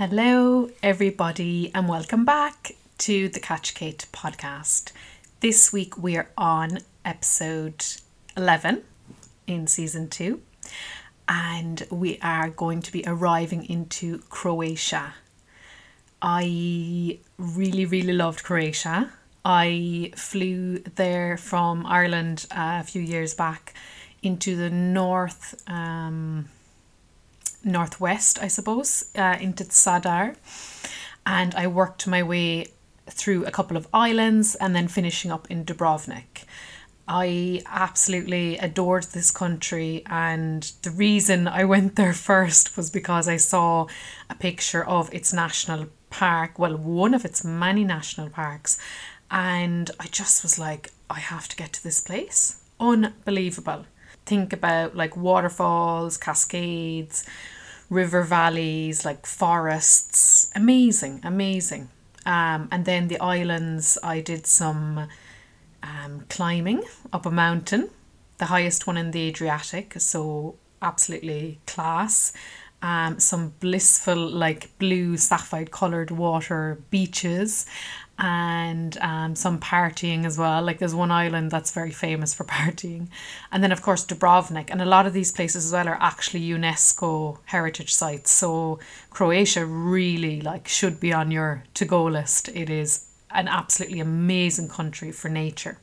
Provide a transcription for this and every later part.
Hello, everybody, and welcome back to the Catch Kate podcast. This week we are on episode 11 in season two, and we are going to be arriving into Croatia. I really, really loved Croatia. I flew there from Ireland a few years back into the north. Um, northwest, I suppose, uh, into Zadar. And I worked my way through a couple of islands and then finishing up in Dubrovnik. I absolutely adored this country, and the reason I went there first was because I saw a picture of its national park, well, one of its many national parks, and I just was like, I have to get to this place. Unbelievable think about like waterfalls, cascades, river valleys, like forests. Amazing, amazing. Um, and then the islands, I did some um, climbing up a mountain, the highest one in the Adriatic, so absolutely class. Um, some blissful, like blue sapphire coloured water beaches, and um, some partying as well. Like there's one island that's very famous for partying, and then of course Dubrovnik, and a lot of these places as well are actually UNESCO heritage sites. So Croatia really like should be on your to go list. It is an absolutely amazing country for nature.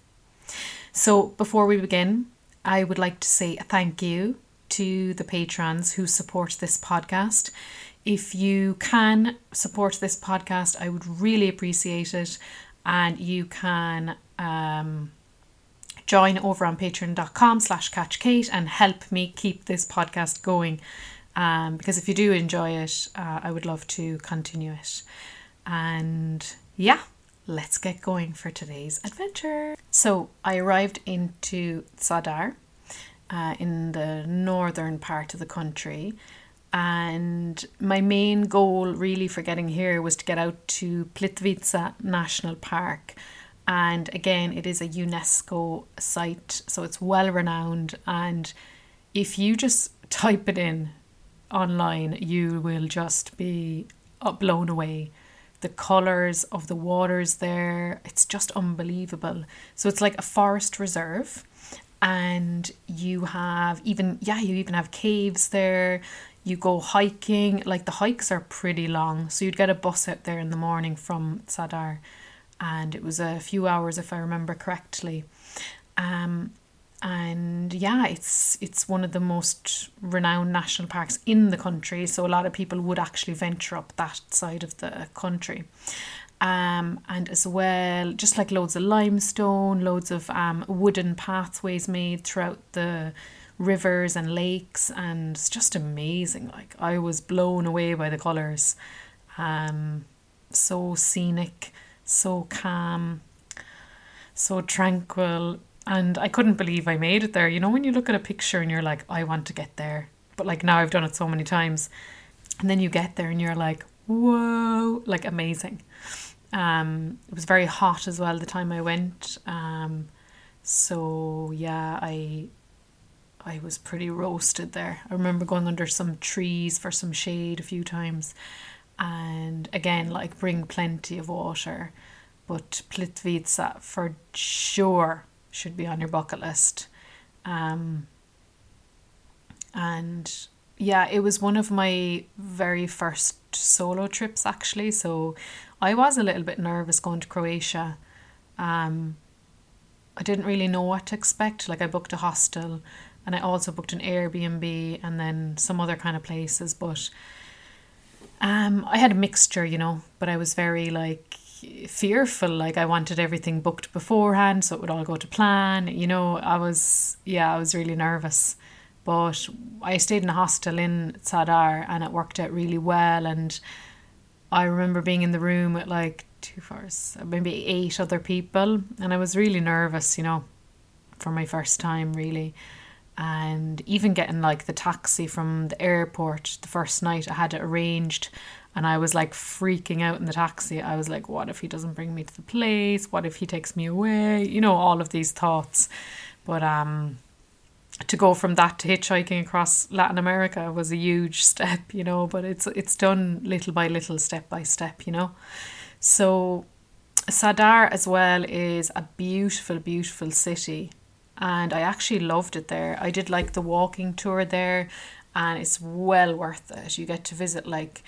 So before we begin, I would like to say a thank you to the patrons who support this podcast. If you can support this podcast, I would really appreciate it. And you can um, join over on patreon.com slash catchkate and help me keep this podcast going. Um, because if you do enjoy it, uh, I would love to continue it. And yeah, let's get going for today's adventure. So I arrived into Zadar uh, in the northern part of the country and my main goal really for getting here was to get out to Plitvice National Park. And again, it is a UNESCO site, so it's well renowned. And if you just type it in online, you will just be uh, blown away. The colours of the waters there, it's just unbelievable. So it's like a forest reserve and you have even yeah you even have caves there you go hiking like the hikes are pretty long. So you'd get a bus out there in the morning from Zadar and it was a few hours if I remember correctly. Um and yeah it's it's one of the most renowned national parks in the country so a lot of people would actually venture up that side of the country. Um, and as well just like loads of limestone loads of um, wooden pathways made throughout the rivers and lakes and it's just amazing. Like i was blown away by the colors um so scenic so calm so tranquil and i couldn't believe i made it there. You know when you look at a picture and you're like i want to get there but like now i've done it so many times. And then you get there and you're like whoa like amazing. Um it was very hot as well the time i went. Um so yeah i I was pretty roasted there. I remember going under some trees for some shade a few times. And again, like bring plenty of water. But Plitvice for sure should be on your bucket list. Um, and yeah, it was one of my very first solo trips actually. So I was a little bit nervous going to Croatia. Um, I didn't really know what to expect. Like I booked a hostel and I also booked an Airbnb and then some other kind of places. But um, I had a mixture, you know, but I was very like fearful. Like I wanted everything booked beforehand so it would all go to plan. You know, I was, yeah, I was really nervous. But I stayed in a hostel in Zadar and it worked out really well. And I remember being in the room with like two, four, maybe eight other people. And I was really nervous, you know, for my first time, really and even getting like the taxi from the airport the first night I had it arranged and I was like freaking out in the taxi. I was like, what if he doesn't bring me to the place? What if he takes me away? You know, all of these thoughts. But um to go from that to hitchhiking across Latin America was a huge step, you know, but it's it's done little by little, step by step, you know. So Zadar as well is a beautiful, beautiful city. And I actually loved it there. I did like the walking tour there, and it's well worth it. You get to visit like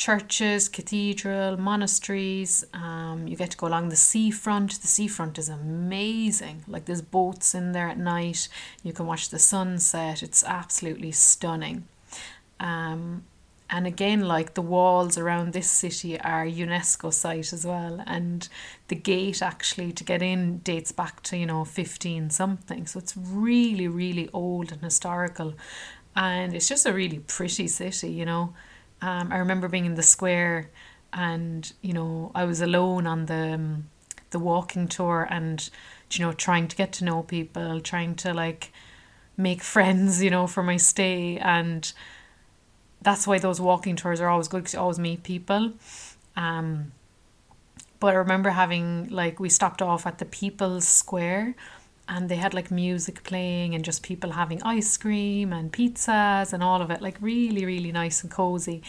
churches, cathedral, monasteries. Um, you get to go along the seafront. The seafront is amazing. Like there's boats in there at night. You can watch the sunset. It's absolutely stunning. Um, and again, like the walls around this city are UNESCO site as well, and the gate actually to get in dates back to you know fifteen something. So it's really, really old and historical, and it's just a really pretty city, you know. Um, I remember being in the square, and you know I was alone on the um, the walking tour, and you know trying to get to know people, trying to like make friends, you know, for my stay, and that's why those walking tours are always good because you always meet people. Um, but I remember having like we stopped off at the People's Square and they had like music playing and just people having ice cream and pizzas and all of it like really really nice and cozy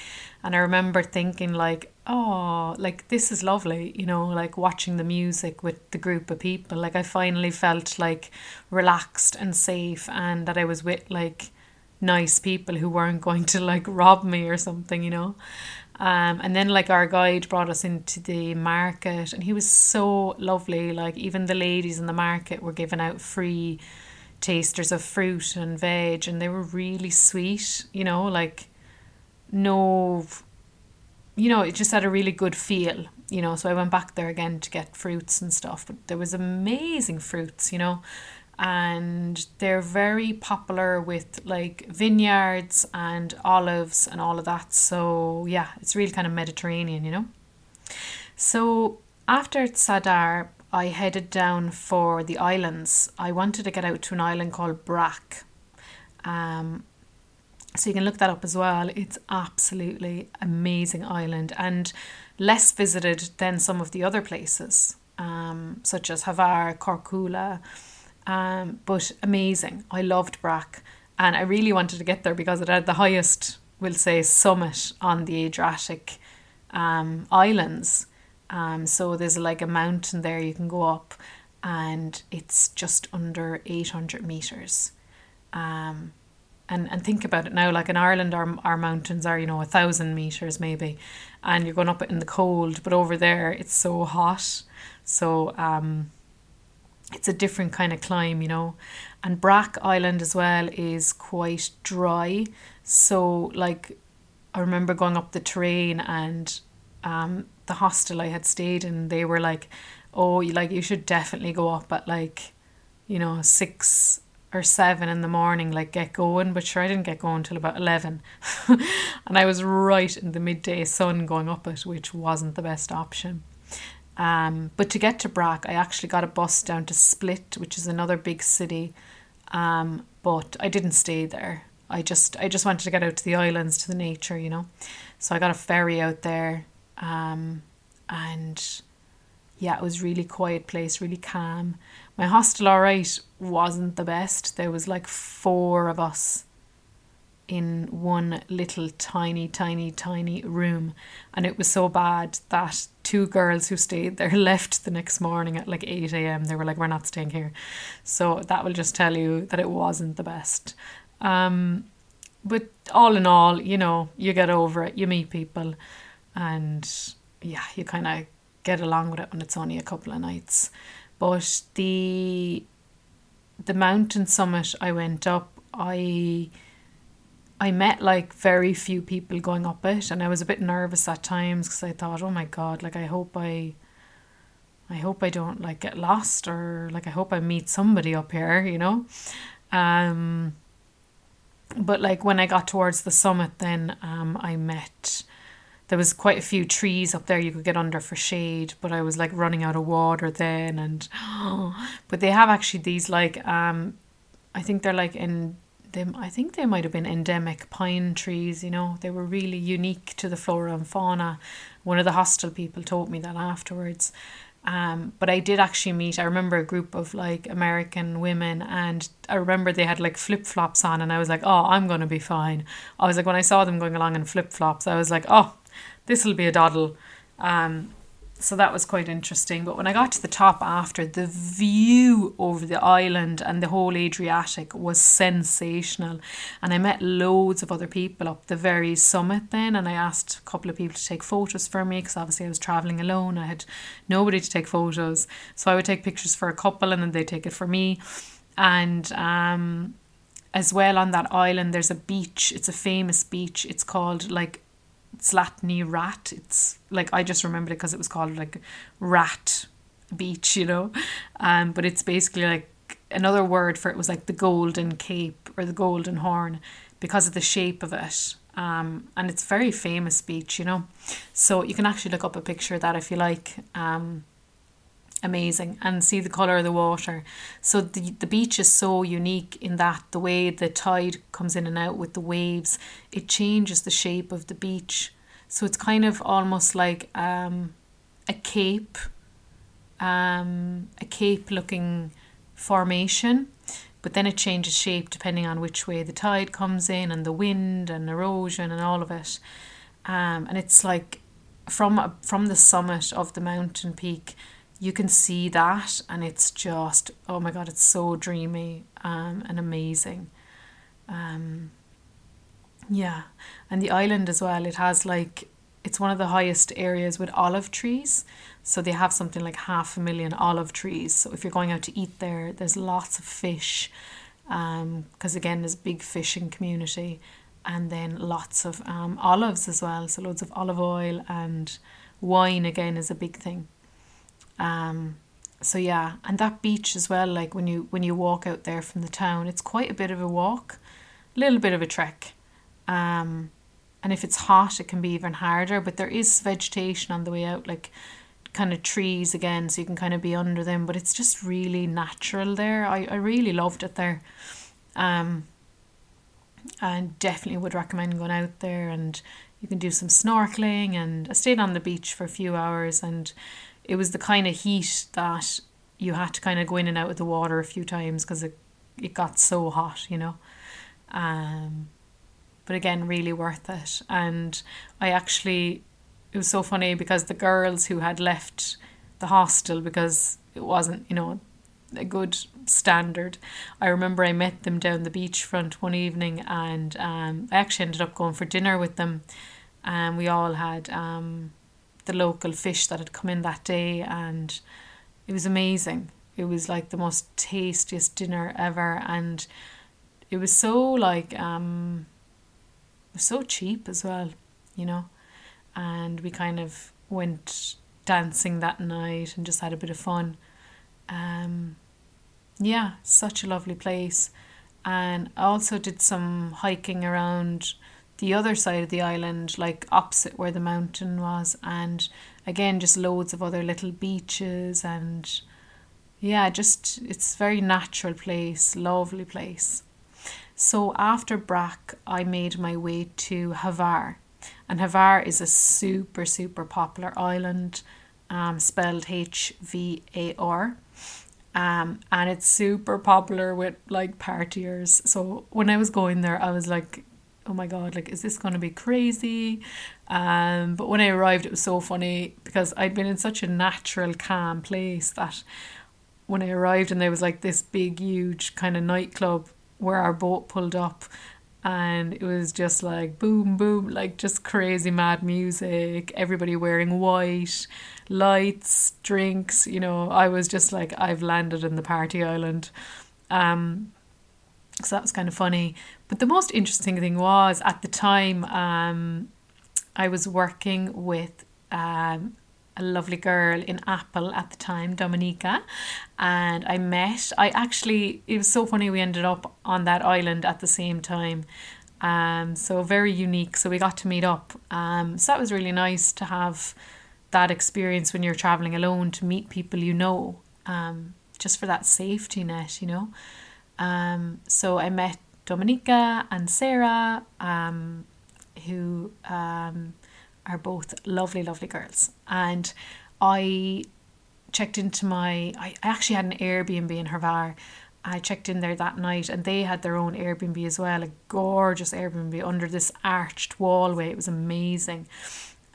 and i remember thinking like oh like this is lovely you know like watching the music with the group of people like i finally felt like relaxed and safe and that i was with like nice people who weren't going to like rob me or something you know um, and then like our guide brought us into the market and he was so lovely. Like even the ladies in the market were giving out free tasters of fruit and veg and they were really sweet, you know, like no you know, it just had a really good feel, you know. So I went back there again to get fruits and stuff, but there was amazing fruits, you know and they're very popular with like vineyards and olives and all of that. So yeah, it's really kind of Mediterranean, you know. So after Zadar, I headed down for the islands. I wanted to get out to an island called Brac. Um, so you can look that up as well. It's absolutely amazing island and less visited than some of the other places, um, such as Hvar, Korčula, um, but amazing. I loved Brac and I really wanted to get there because it had the highest, we'll say, summit on the Adriatic um, islands. Um, so there's like a mountain there you can go up and it's just under 800 meters. Um, and, and think about it now, like in Ireland, our, our mountains are, you know, a thousand meters maybe, and you're going up in the cold, but over there it's so hot. So, um, it's a different kind of climb, you know. And Brac Island as well is quite dry. So, like, I remember going up the train and um, the hostel I had stayed in, they were like, oh, you like you should definitely go up at like, you know, six or seven in the morning, like get going. But sure, I didn't get going till about eleven, and I was right in the midday sun going up it, which wasn't the best option. Um, but to get to Brac, I actually got a bus down to Split, which is another big city. Um, but I didn't stay there. I just I just wanted to get out to the islands, to the nature, you know. So I got a ferry out there, um, and yeah, it was really quiet place, really calm. My hostel, alright, wasn't the best. There was like four of us in one little tiny, tiny, tiny room. And it was so bad that two girls who stayed there left the next morning at like 8 a.m. They were like, we're not staying here. So that will just tell you that it wasn't the best. Um, but all in all, you know, you get over it, you meet people, and yeah, you kind of get along with it when it's only a couple of nights. But the the mountain summit I went up, I I met like very few people going up it, and I was a bit nervous at times because I thought, oh my god, like I hope I, I hope I don't like get lost or like I hope I meet somebody up here, you know, um. But like when I got towards the summit, then um I met. There was quite a few trees up there you could get under for shade, but I was like running out of water then, and but they have actually these like um, I think they're like in they, I think they might have been endemic pine trees, you know, they were really unique to the flora and fauna. One of the hostel people told me that afterwards. Um, but I did actually meet, I remember a group of like American women, and I remember they had like flip flops on, and I was like, oh, I'm going to be fine. I was like, when I saw them going along in flip flops, I was like, oh, this will be a doddle. Um, so that was quite interesting. But when I got to the top after, the view over the island and the whole Adriatic was sensational. And I met loads of other people up the very summit then. And I asked a couple of people to take photos for me because obviously I was traveling alone. I had nobody to take photos. So I would take pictures for a couple and then they'd take it for me. And um, as well on that island, there's a beach. It's a famous beach. It's called like Zlatni Rat. It's like I just remembered it because it was called like Rat Beach, you know. Um, but it's basically like another word for it was like the Golden Cape or the Golden Horn because of the shape of it. Um, and it's very famous beach, you know. So you can actually look up a picture of that if you like. Um, amazing and see the color of the water. So the the beach is so unique in that the way the tide comes in and out with the waves it changes the shape of the beach. So it's kind of almost like um, a cape um, a cape looking formation but then it changes shape depending on which way the tide comes in and the wind and erosion and all of it. Um, and it's like from from the summit of the mountain peak you can see that and it's just oh my god it's so dreamy um, and amazing. Um, yeah. And the island as well it has like it's one of the highest areas with olive trees. So they have something like half a million olive trees. So if you're going out to eat there there's lots of fish because um, again there's big fishing community. And then lots of um, olives as well. So loads of olive oil and wine again is a big thing um, so yeah, and that beach as well. Like when you when you walk out there from the town, it's quite a bit of a walk, a little bit of a trek. Um, and if it's hot, it can be even harder. But there is vegetation on the way out, like kind of trees again, so you can kind of be under them. But it's just really natural there. I, I really loved it there. Um, and definitely would recommend going out there and you can do some snorkeling and I stayed on the beach for a few hours and it was the kind of heat that you had to kind of go in and out of the water a few times because it, it got so hot, you know. Um, but again, really worth it. And I actually, it was so funny because the girls who had left the hostel because it wasn't, you know, a good standard. I remember I met them down the beachfront one evening and um, I actually ended up going for dinner with them. And we all had um, the local fish that had come in that day and it was amazing. It was like the most tastiest dinner ever and it was so like um it was so cheap as well, you know. And we kind of went dancing that night and just had a bit of fun. Um yeah, such a lovely place. And I also did some hiking around the other side of the island, like opposite where the mountain was, and again, just loads of other little beaches and yeah, just it's very natural place, lovely place. So after Brac, I made my way to Hvar, and Hvar is a super super popular island, um, spelled H V A R. Um, and it's super popular with like partiers. So when I was going there, I was like, oh my god, like, is this going to be crazy? Um, but when I arrived, it was so funny because I'd been in such a natural, calm place that when I arrived and there was like this big, huge kind of nightclub where our boat pulled up and it was just like boom boom like just crazy mad music everybody wearing white lights drinks you know i was just like i've landed in the party island um so that was kind of funny. But the most interesting thing was at the time um, I was working with um, a lovely girl in Apple at the time, Dominica, and I met. I actually it was so funny. We ended up on that island at the same time. Um, so very unique. So we got to meet up. Um, so that was really nice to have that experience when you're traveling alone to meet people you know. Um, just for that safety net, you know. Um, so I met Dominica and Sarah, um, who um, are both lovely, lovely girls. And I checked into my. I, actually had an Airbnb in Harvar. I checked in there that night, and they had their own Airbnb as well. A gorgeous Airbnb under this arched wallway. It was amazing.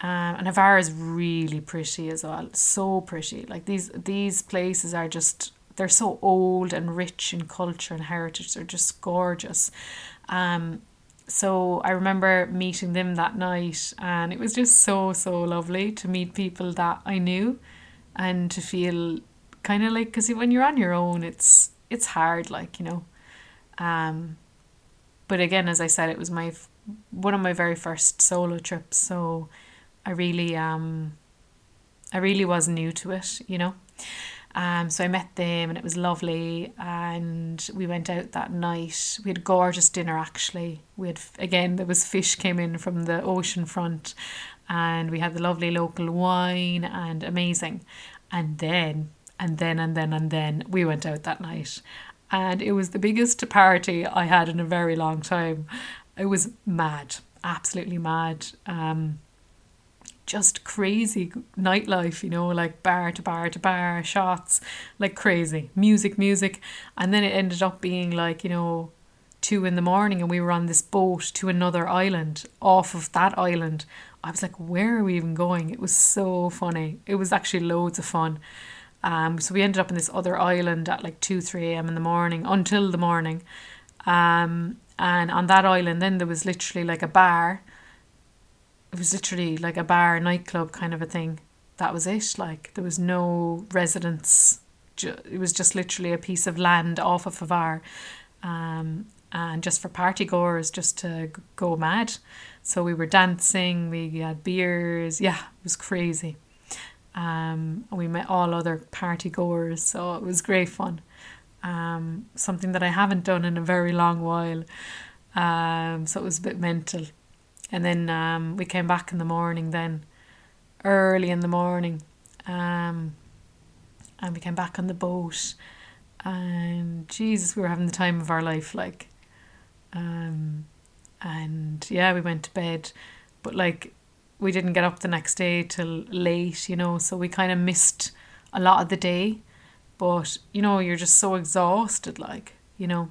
Um, and Harvar is really pretty as well. So pretty. Like these these places are just they're so old and rich in culture and heritage. They're just gorgeous. Um, so I remember meeting them that night, and it was just so so lovely to meet people that I knew, and to feel kind of like because when you're on your own, it's it's hard, like you know. Um, but again, as I said, it was my one of my very first solo trips, so I really um, I really was new to it, you know. Um, so I met them and it was lovely. And we went out that night. We had a gorgeous dinner actually. We had, again, there was fish came in from the ocean front and we had the lovely local wine and amazing. And then, and then, and then, and then we went out that night. And it was the biggest party I had in a very long time. It was mad, absolutely mad. Um, just crazy nightlife, you know, like bar to bar to bar, shots, like crazy. Music, music. And then it ended up being like, you know, two in the morning and we were on this boat to another island off of that island. I was like, where are we even going? It was so funny. It was actually loads of fun. Um, so we ended up in this other island at like 2, 3 a.m. in the morning until the morning. Um, and on that island, then there was literally like a bar it was literally like a bar nightclub kind of a thing. That was it like there was no residence it was just literally a piece of land off of a bar um, and just for party goers just to go mad. So we were dancing we had beers yeah it was crazy. Um, we met all other party goers so it was great fun. Um, something that I haven't done in a very long while. Um, so it was a bit mental and then um, we came back in the morning then, early in the morning. Um, and we came back on the boat. And Jesus, we were having the time of our life, like. Um, and yeah, we went to bed. But like, we didn't get up the next day till late, you know, so we kind of missed a lot of the day. But, you know, you're just so exhausted, like, you know.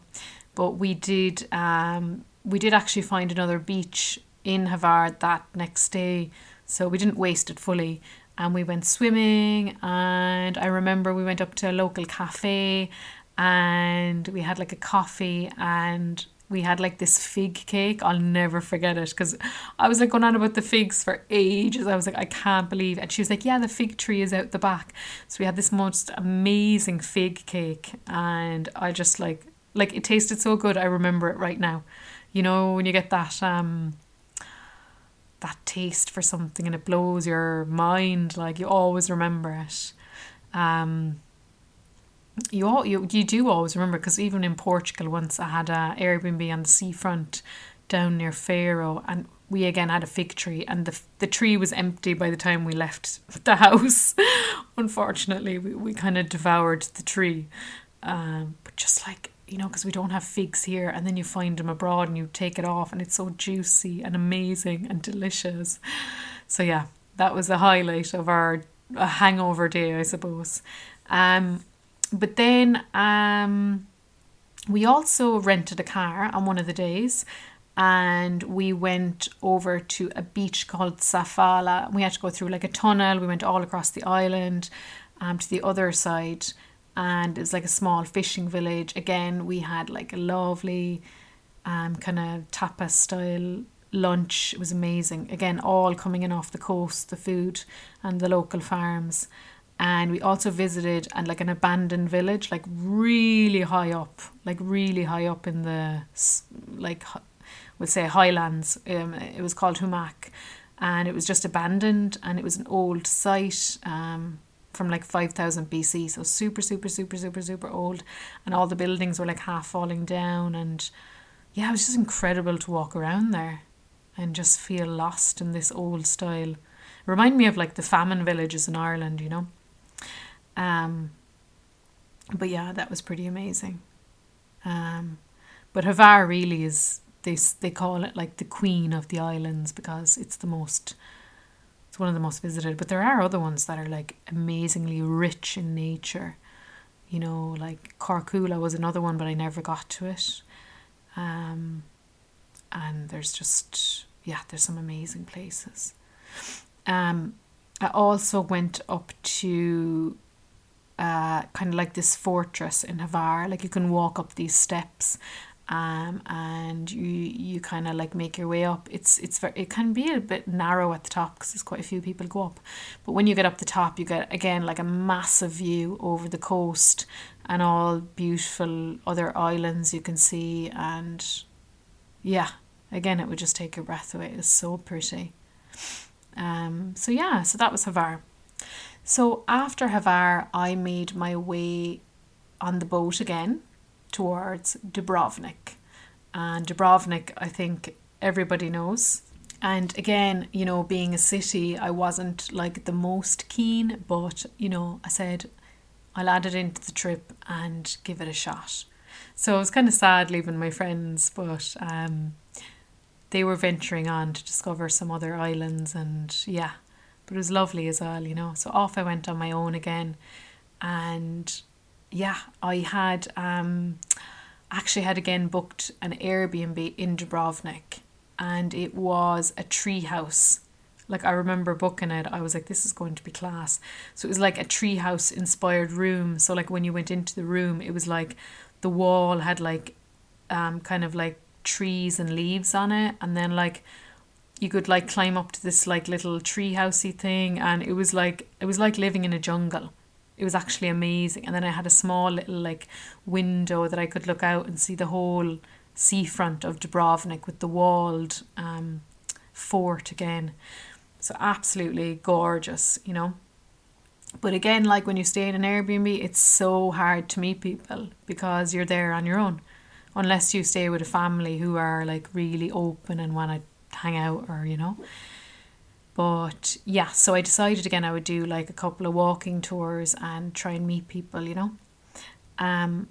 But we did um we did actually find another beach in Havard that next day. So we didn't waste it fully. And we went swimming. And I remember we went up to a local cafe and we had like a coffee and we had like this fig cake. I'll never forget it because I was like going on about the figs for ages. I was like, I can't believe. It. And she was like, Yeah, the fig tree is out the back. So we had this most amazing fig cake, and I just like like it tasted so good. I remember it right now. You know when you get that um that taste for something and it blows your mind like you always remember it. Um you all you, you do always remember because even in Portugal once I had a Airbnb on the seafront down near Faro and we again had a fig tree and the the tree was empty by the time we left the house. Unfortunately we, we kind of devoured the tree. Um, but just like you know, because we don't have figs here, and then you find them abroad and you take it off, and it's so juicy and amazing and delicious. So, yeah, that was the highlight of our hangover day, I suppose. Um, but then um, we also rented a car on one of the days and we went over to a beach called Zavala. We had to go through like a tunnel. We went all across the island um, to the other side and it's like a small fishing village. Again, we had like a lovely um, kind of tapas style lunch. It was amazing. Again, all coming in off the coast, the food and the local farms. And we also visited and like an abandoned village, like really high up, like really high up in the like we'll say highlands. Um, it was called Humac, and it was just abandoned, and it was an old site. Um, from like 5000 BC, so super, super, super, super, super old. And all the buildings were like half falling down. And yeah, it was just incredible to walk around there and just feel lost in this old style. Remind me of like the famine villages in Ireland, you know? Um, but yeah, that was pretty amazing. Um, but Harvar really is this, they call it like the queen of the islands because it's the most It's one of the most visited, but there are other ones that are like amazingly rich in nature. You know, like Korčula was another one, but I never got to it. Um, and there's just yeah, there's some amazing places. Um, I also went up to uh, kind of like this fortress in Havar. Like you can walk up these steps, um, and you you kind of like make your way up. It's it's very, it can be a bit narrow at the top because there's quite a few people go up, but when you get up the top, you get again like a massive view over the coast and all beautiful other islands you can see, and yeah, again it would just take your breath away. It's so pretty. Um, so yeah, so that was Hvar. So after Hvar, I made my way on the boat again towards Dubrovnik. And Dubrovnik, I think everybody knows. And again, you know, being a city, I wasn't like the most keen, but you know, I said I'll add it into the trip and give it a shot. So it was kind of sad leaving my friends, but um, they were venturing on to discover some other islands and yeah, but it was lovely as well, you know. So off I went on my own again, and yeah, I had um, actually had again booked an Airbnb in Dubrovnik, and it was a tree house. Like I remember booking it, I was like, "This is going to be class." So it was like a treehouse inspired room. So like when you went into the room, it was like the wall had like, um, kind of like trees and leaves on it, and then like you could like climb up to this like little tree housey thing and it was like it was like living in a jungle it was actually amazing. And then i had a small little like window that i could look out and see the whole seafront of dubrovnik with the walled um, fort again. So absolutely gorgeous you know? But again like when you stay in an airbnb it's so hard to meet people because you're there on your own. Unless you stay with a family who are like really open and want to hang out or you know but yeah so i decided again i would do like a couple of walking tours and try and meet people you know? Um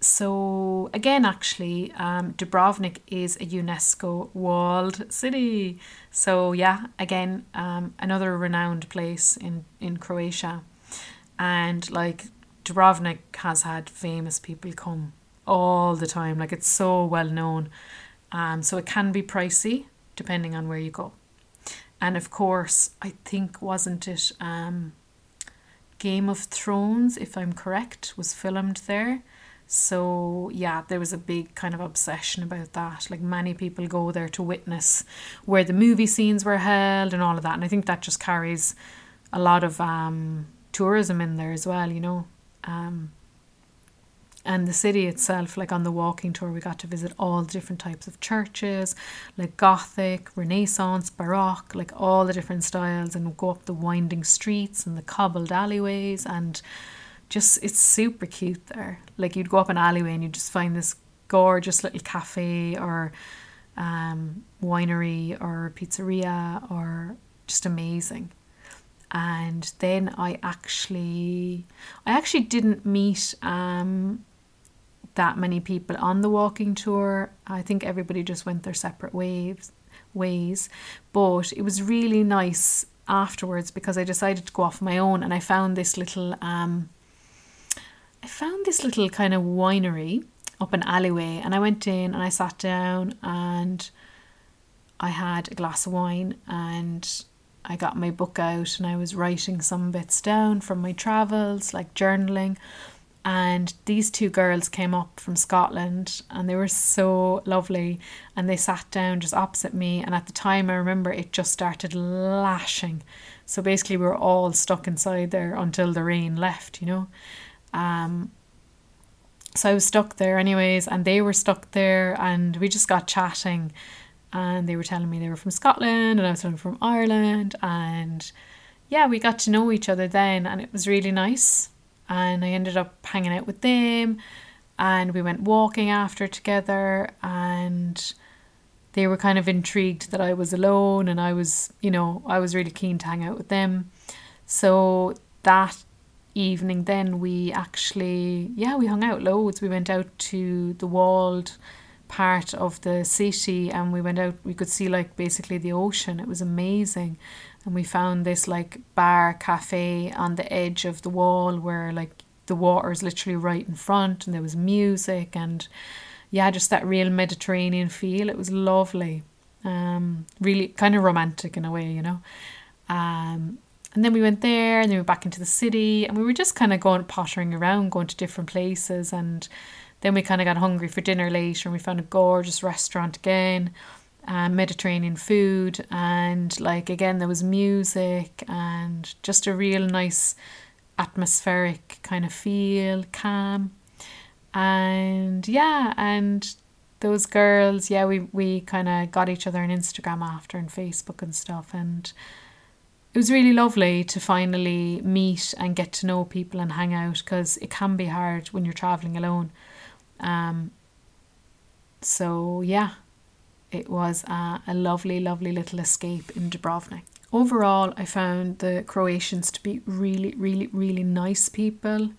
so again actually um dubrovnik is a unesco walled city. So yeah again um another renowned place in in croatia. And like dubrovnik has had famous people come all the time. Like it's so well known. Um so it can be pricey depending on where you go. And of course, I think, wasn't it um, Game of Thrones, if I'm correct, was filmed there. So, yeah, there was a big kind of obsession about that. Like, many people go there to witness where the movie scenes were held and all of that. And I think that just carries a lot of um, tourism in there as well, you know. Um, and the city itself like on the walking tour we got to visit all the different types of churches like gothic renaissance baroque like all the different styles and go up the winding streets and the cobbled alleyways and just it's super cute there. Like you'd go up an alleyway and you'd just find this gorgeous little cafe or um, winery or pizzeria or just amazing. And then I actually I actually didn't meet um, that many people on the walking tour. I think everybody just went their separate ways ways. But it was really nice afterwards because I decided to go off my own and I found this little um I found this little kind of winery up an alleyway and I went in and I sat down and I had a glass of wine and I got my book out and I was writing some bits down from my travels, like journaling and these two girls came up from Scotland and they were so lovely and they sat down just opposite me and at the time I remember it just started lashing. So basically we were all stuck inside there until the rain left you know? Um so I was stuck there anyways and they were stuck there and we just got chatting and they were telling me they were from Scotland and I was from Ireland and yeah we got to know each other then and it was really nice and I ended up hanging out with them and we went walking after together and they were kind of intrigued that I was alone and I was, you know, I was really keen to hang out with them. So that evening then we actually yeah, we hung out loads. We went out to the walled part of the city and we went out we could see like basically the ocean. It was amazing. And we found this like bar cafe on the edge of the wall where like the water is literally right in front and there was music and yeah just that real mediterranean feel. It was lovely. Um really kind of romantic in a way you know? Um and then we went there and then we went back into the city and we were just kind of going pottering around going to different places. And then we kind of got hungry for dinner later and we found a gorgeous restaurant again um, Mediterranean food, and like again, there was music and just a real nice atmospheric kind of feel, calm. And yeah, and those girls, yeah, we, we kind of got each other on Instagram after and Facebook and stuff. And it was really lovely to finally meet and get to know people and hang out because it can be hard when you're traveling alone. Um, so yeah, it was a, a lovely, lovely little escape in Dubrovnik. Overall, I found the Croatians to be really, really, really nice people,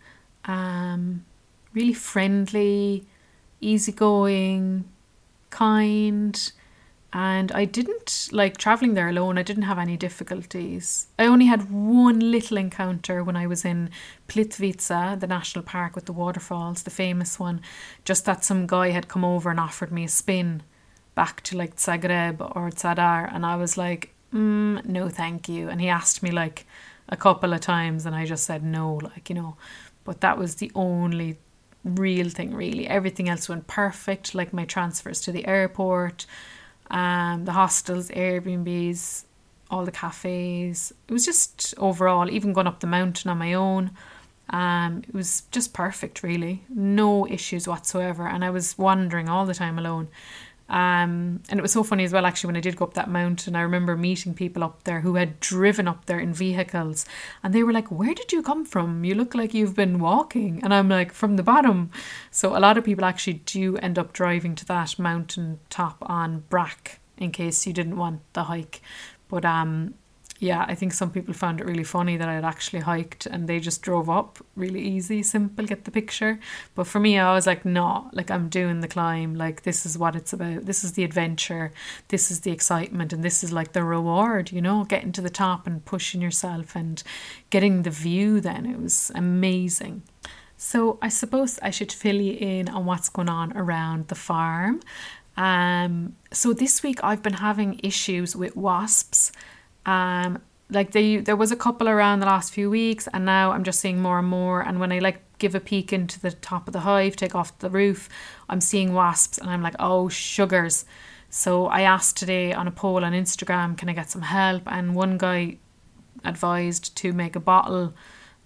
um, really friendly, easygoing, kind, and I didn't like traveling there alone. I didn't have any difficulties. I only had one little encounter when I was in Plitvice, the national park with the waterfalls, the famous one. Just that some guy had come over and offered me a spin back to like Zagreb or Zadar, and I was like, mm, no, thank you. And he asked me like a couple of times, and I just said no, like you know. But that was the only real thing, really. Everything else went perfect, like my transfers to the airport, um, the hostels, Airbnbs, all the cafes. It was just overall, even going up the mountain on my own. Um, it was just perfect, really. No issues whatsoever. And I was wandering all the time alone. Um, and it was so funny as well, actually, when I did go up that mountain. I remember meeting people up there who had driven up there in vehicles, and they were like, Where did you come from? You look like you've been walking. And I'm like, From the bottom. So a lot of people actually do end up driving to that mountain top on Brac in case you didn't want the hike. But um, yeah, I think some people found it really funny that I had actually hiked and they just drove up really easy, simple, get the picture. But for me, I was like, no, like I'm doing the climb. Like, this is what it's about. This is the adventure. This is the excitement. And this is like the reward, you know, getting to the top and pushing yourself and getting the view then. It was amazing. So I suppose I should fill you in on what's going on around the farm. Um, so this week I've been having issues with wasps um, like they there was a couple around the last few weeks and now I'm just seeing more and more and when I like give a peek into the top of the hive, take off the roof, I'm seeing wasps and I'm like, oh sugars. So I asked today on a poll on Instagram, can I get some help? And one guy advised to make a bottle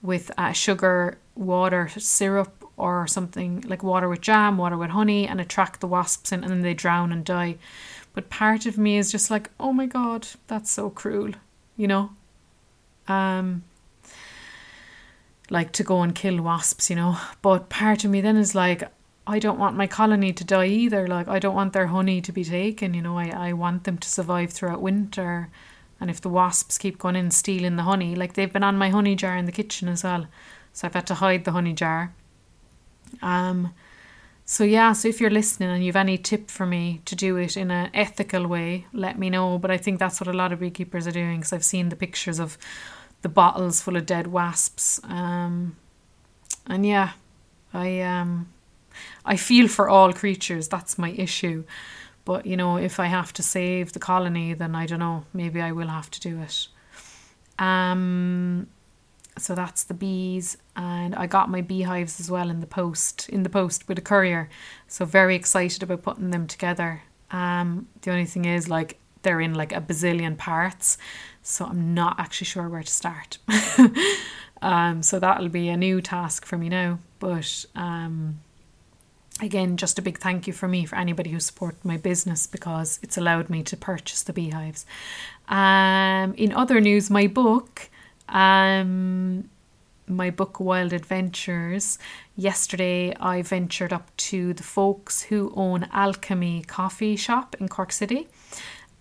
with uh, sugar, water, syrup, or something like water with jam, water with honey, and attract the wasps in, and then they drown and die. But part of me is just like, oh my god, that's so cruel, you know? Um, like to go and kill wasps, you know? But part of me then is like, I don't want my colony to die either. Like, I don't want their honey to be taken, you know? I, I want them to survive throughout winter. And if the wasps keep going in stealing the honey, like they've been on my honey jar in the kitchen as well. So I've had to hide the honey jar. Um, so yeah, so if you're listening and you've any tip for me to do it in an ethical way, let me know. But I think that's what a lot of beekeepers are doing because I've seen the pictures of the bottles full of dead wasps. Um, and yeah, I um, I feel for all creatures. That's my issue. But you know, if I have to save the colony, then I don't know. Maybe I will have to do it. Um, so that's the bees and I got my beehives as well in the post in the post with a courier. So very excited about putting them together. Um the only thing is like they're in like a bazillion parts so I'm not actually sure where to start. Um so that'll be a new task for me now but um again just a big thank you for me for anybody who supported my business because it's allowed me to purchase the beehives. Um in other news my book um, my book Wild Adventures. Yesterday, I ventured up to the folks who own Alchemy Coffee Shop in Cork City,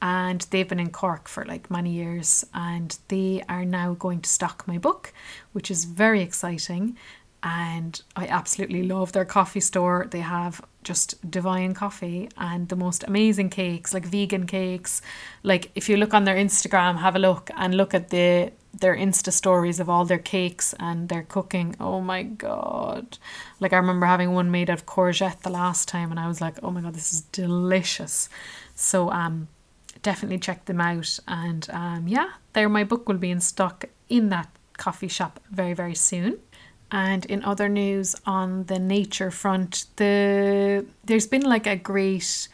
and they've been in Cork for like many years, and they are now going to stock my book, which is very exciting. and I absolutely love their coffee store. They have just divine coffee and the most amazing cakes, like vegan cakes. Like if you look on their Instagram, have a look and look at the their Insta stories of all their cakes and their cooking. Oh my god. Like I remember having one made of courgette the last time and I was like, "Oh my god, this is delicious." So um definitely check them out and um yeah, there my book will be in stock in that coffee shop very very soon. And in other news on the nature front, the there's been like a great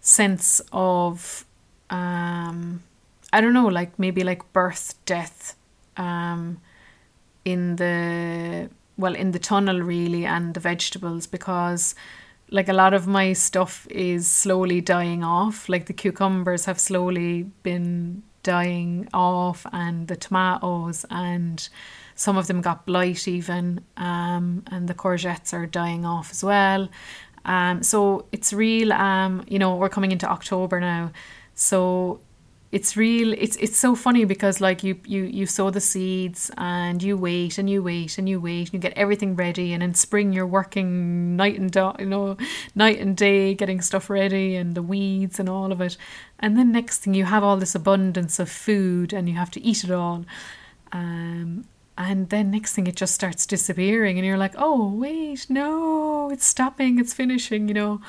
sense of um I don't know, like maybe like birth, death, um in the well, in the tunnel really and the vegetables because like a lot of my stuff is slowly dying off. Like the cucumbers have slowly been dying off and the tomatoes and some of them got blight even, um, and the courgettes are dying off as well. Um, so it's real. Um, you know, we're coming into October now, so it's real. It's it's so funny because like you you you sow the seeds and you wait and you wait and you wait and you get everything ready, and in spring you're working night and day, you know, night and day getting stuff ready and the weeds and all of it, and then next thing you have all this abundance of food and you have to eat it all. Um, and then next thing it just starts disappearing and you're like oh wait no it's stopping it's finishing you know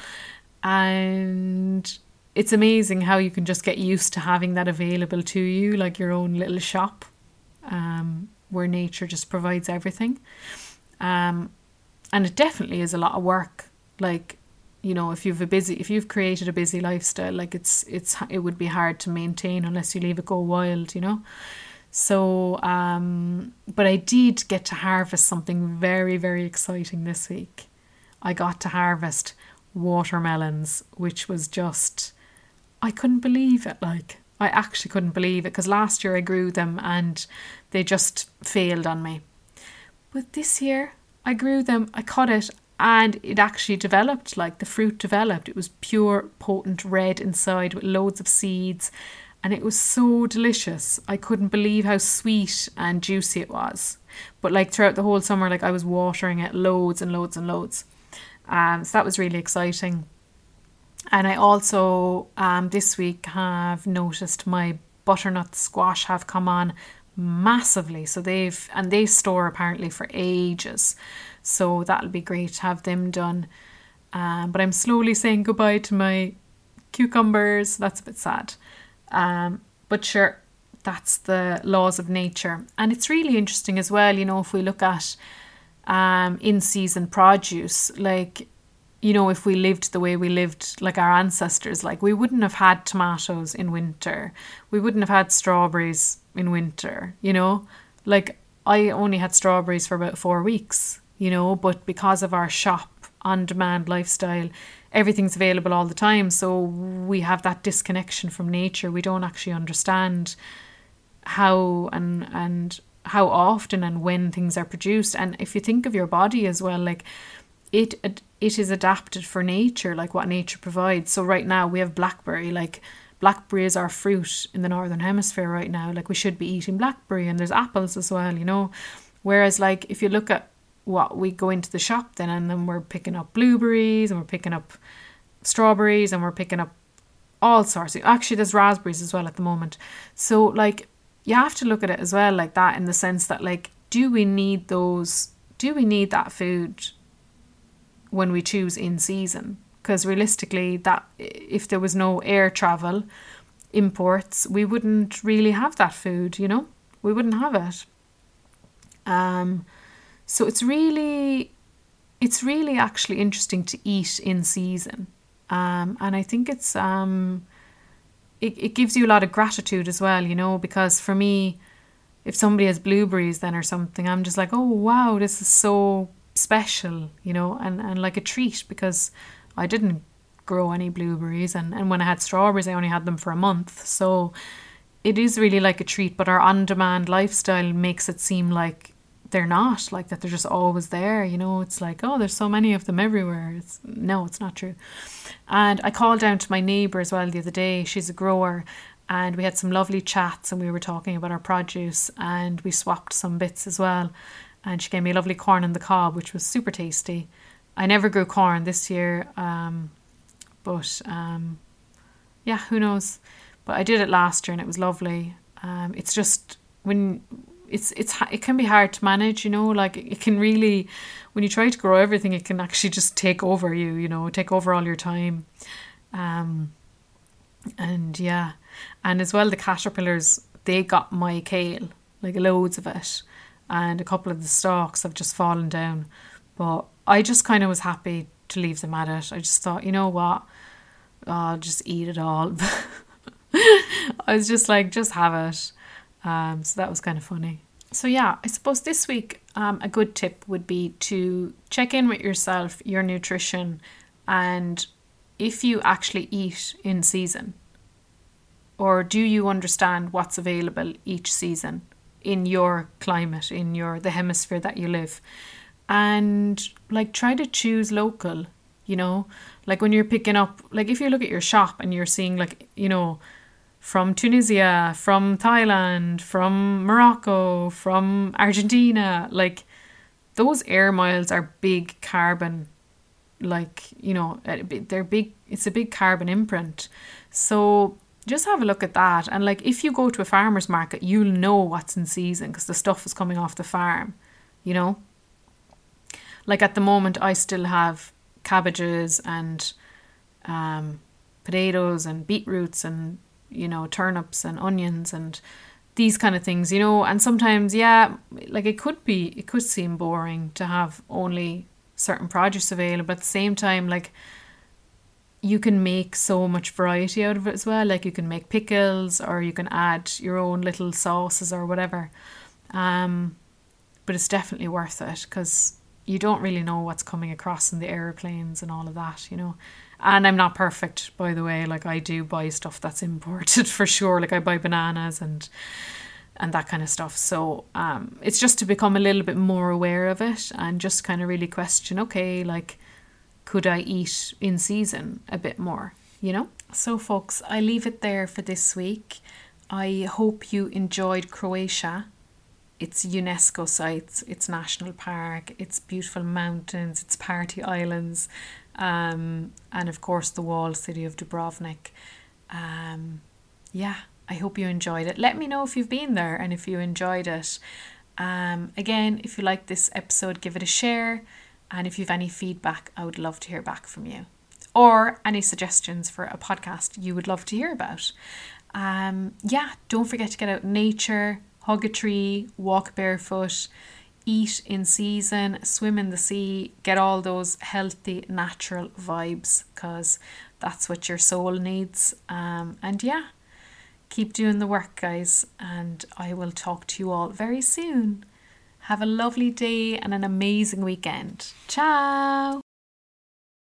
and it's amazing how you can just get used to having that available to you like your own little shop um, where nature just provides everything. Um, and it definitely is a lot of work. Like you know if you've a busy if you've created a busy lifestyle like it's it's it would be hard to maintain unless you leave it go wild you know? So, um, but I did get to harvest something very, very exciting this week. I got to harvest watermelons, which was just, I couldn't believe it. Like, I actually couldn't believe it because last year I grew them and they just failed on me. But this year I grew them, I cut it, and it actually developed like the fruit developed. It was pure, potent red inside with loads of seeds and it was so delicious. I couldn't believe how sweet and juicy it was. But like throughout the whole summer, like I was watering it loads and loads and loads. Um, so that was really exciting. And I also um, this week have noticed my butternut squash have come on massively. So they've and they store apparently for ages. So that'll be great to have them done. Um, but I'm slowly saying goodbye to my cucumbers. That's a bit sad. Um, but sure, that's the laws of nature. And it's really interesting as well, you know, if we look at um, in season produce, like, you know, if we lived the way we lived, like our ancestors, like we wouldn't have had tomatoes in winter, we wouldn't have had strawberries in winter, you know, like I only had strawberries for about four weeks, you know, but because of our shop on demand lifestyle, everything's available all the time. So we have that disconnection from nature. We don't actually understand how and and how often and when things are produced. And if you think of your body as well, like it it is adapted for nature, like what nature provides. So right now we have blackberry, like blackberry is our fruit in the northern hemisphere right now. Like we should be eating blackberry, and there's apples as well, you know. Whereas like if you look at what we go into the shop then and then we're picking up blueberries and we're picking up strawberries and we're picking up all sorts. Actually, there's raspberries as well at the moment. So, like, you have to look at it as well like that in the sense that, like, do we need those? Do we need that food when we choose in season? Because realistically, that if there was no air travel, imports, we wouldn't really have that food. You know, we wouldn't have it. Um, so it's really, it's really actually interesting to eat in season um, and I think it's um, it, it gives you a lot of gratitude as well, you know, because for me, if somebody has blueberries then or something, I'm just like, oh wow, this is so special, you know, and, and like a treat because I didn't grow any blueberries and, and when I had strawberries I only had them for a month. So it is really like a treat, but our on demand lifestyle makes it seem like they're not like that they're just always there you know? It's like oh there's so many of them everywhere. It's no it's not true. And i called down to my neighbour as well the other day. She's a grower and we had some lovely chats and we were talking about our produce and we swapped some bits as well and she gave me lovely corn on the cob, which was super tasty. I never grew corn this year, um, but um, yeah, who knows? But I did it last year and it was lovely. Um, it's just when it's it's it can be hard to manage, you know. Like it can really, when you try to grow everything, it can actually just take over you, you know, take over all your time. Um, and yeah, and as well the caterpillars they got my kale, like loads of it, and a couple of the stalks have just fallen down. But I just kind of was happy to leave them at it. I just thought, you know what, I'll just eat it all. I was just like, just have it. Um, so that was kind of funny. So yeah, I suppose this week um, a good tip would be to check in with yourself, your nutrition, and if you actually eat in season. Or do you understand what's available each season in your climate, in your the hemisphere that you live? And like try to choose local, you know? Like when you're picking up like if you look at your shop and you're seeing like, you know, from Tunisia, from Thailand, from Morocco, from Argentina. Like those air miles are big carbon, like, you know, eh, they're big, it's a big carbon imprint. So just have a look at that. And like if you go to a farmer's market, you'll know what's in season because the stuff is coming off the farm, you know? Like at the moment, I still have cabbages and um, potatoes and beetroots and you know, turnips and onions and these kind of things, you know. And sometimes, yeah, like it could be, it could seem boring to have only certain produce available. But at the same time, like you can make so much variety out of it as well. Like you can make pickles or you can add your own little sauces or whatever. Um, but it's definitely worth it because you don't really know what's coming across in the airplanes and all of that, you know. And I'm not perfect, by the way. Like I do buy stuff that's imported for sure. Like I buy bananas and and that kind of stuff. So um, it's just to become a little bit more aware of it and just kind of really question, okay, like could I eat in season a bit more, you know? So folks, I leave it there for this week. I hope you enjoyed Croatia. It's UNESCO sites, it's national park, it's beautiful mountains, it's party islands, um, and of course the walled city of Dubrovnik. Um, yeah, I hope you enjoyed it. Let me know if you've been there and if you enjoyed it. Um, again, if you like this episode, give it a share. And if you've any feedback, I would love to hear back from you. Or any suggestions for a podcast you would love to hear about. Um, yeah, don't forget to get out nature, hug a tree, walk barefoot eat in season, swim in the sea, get all those healthy, natural vibes because that's what your soul needs. Um, and yeah, keep doing the work, guys, and I will talk to you all very soon. Have a lovely day and an amazing weekend. Ciao!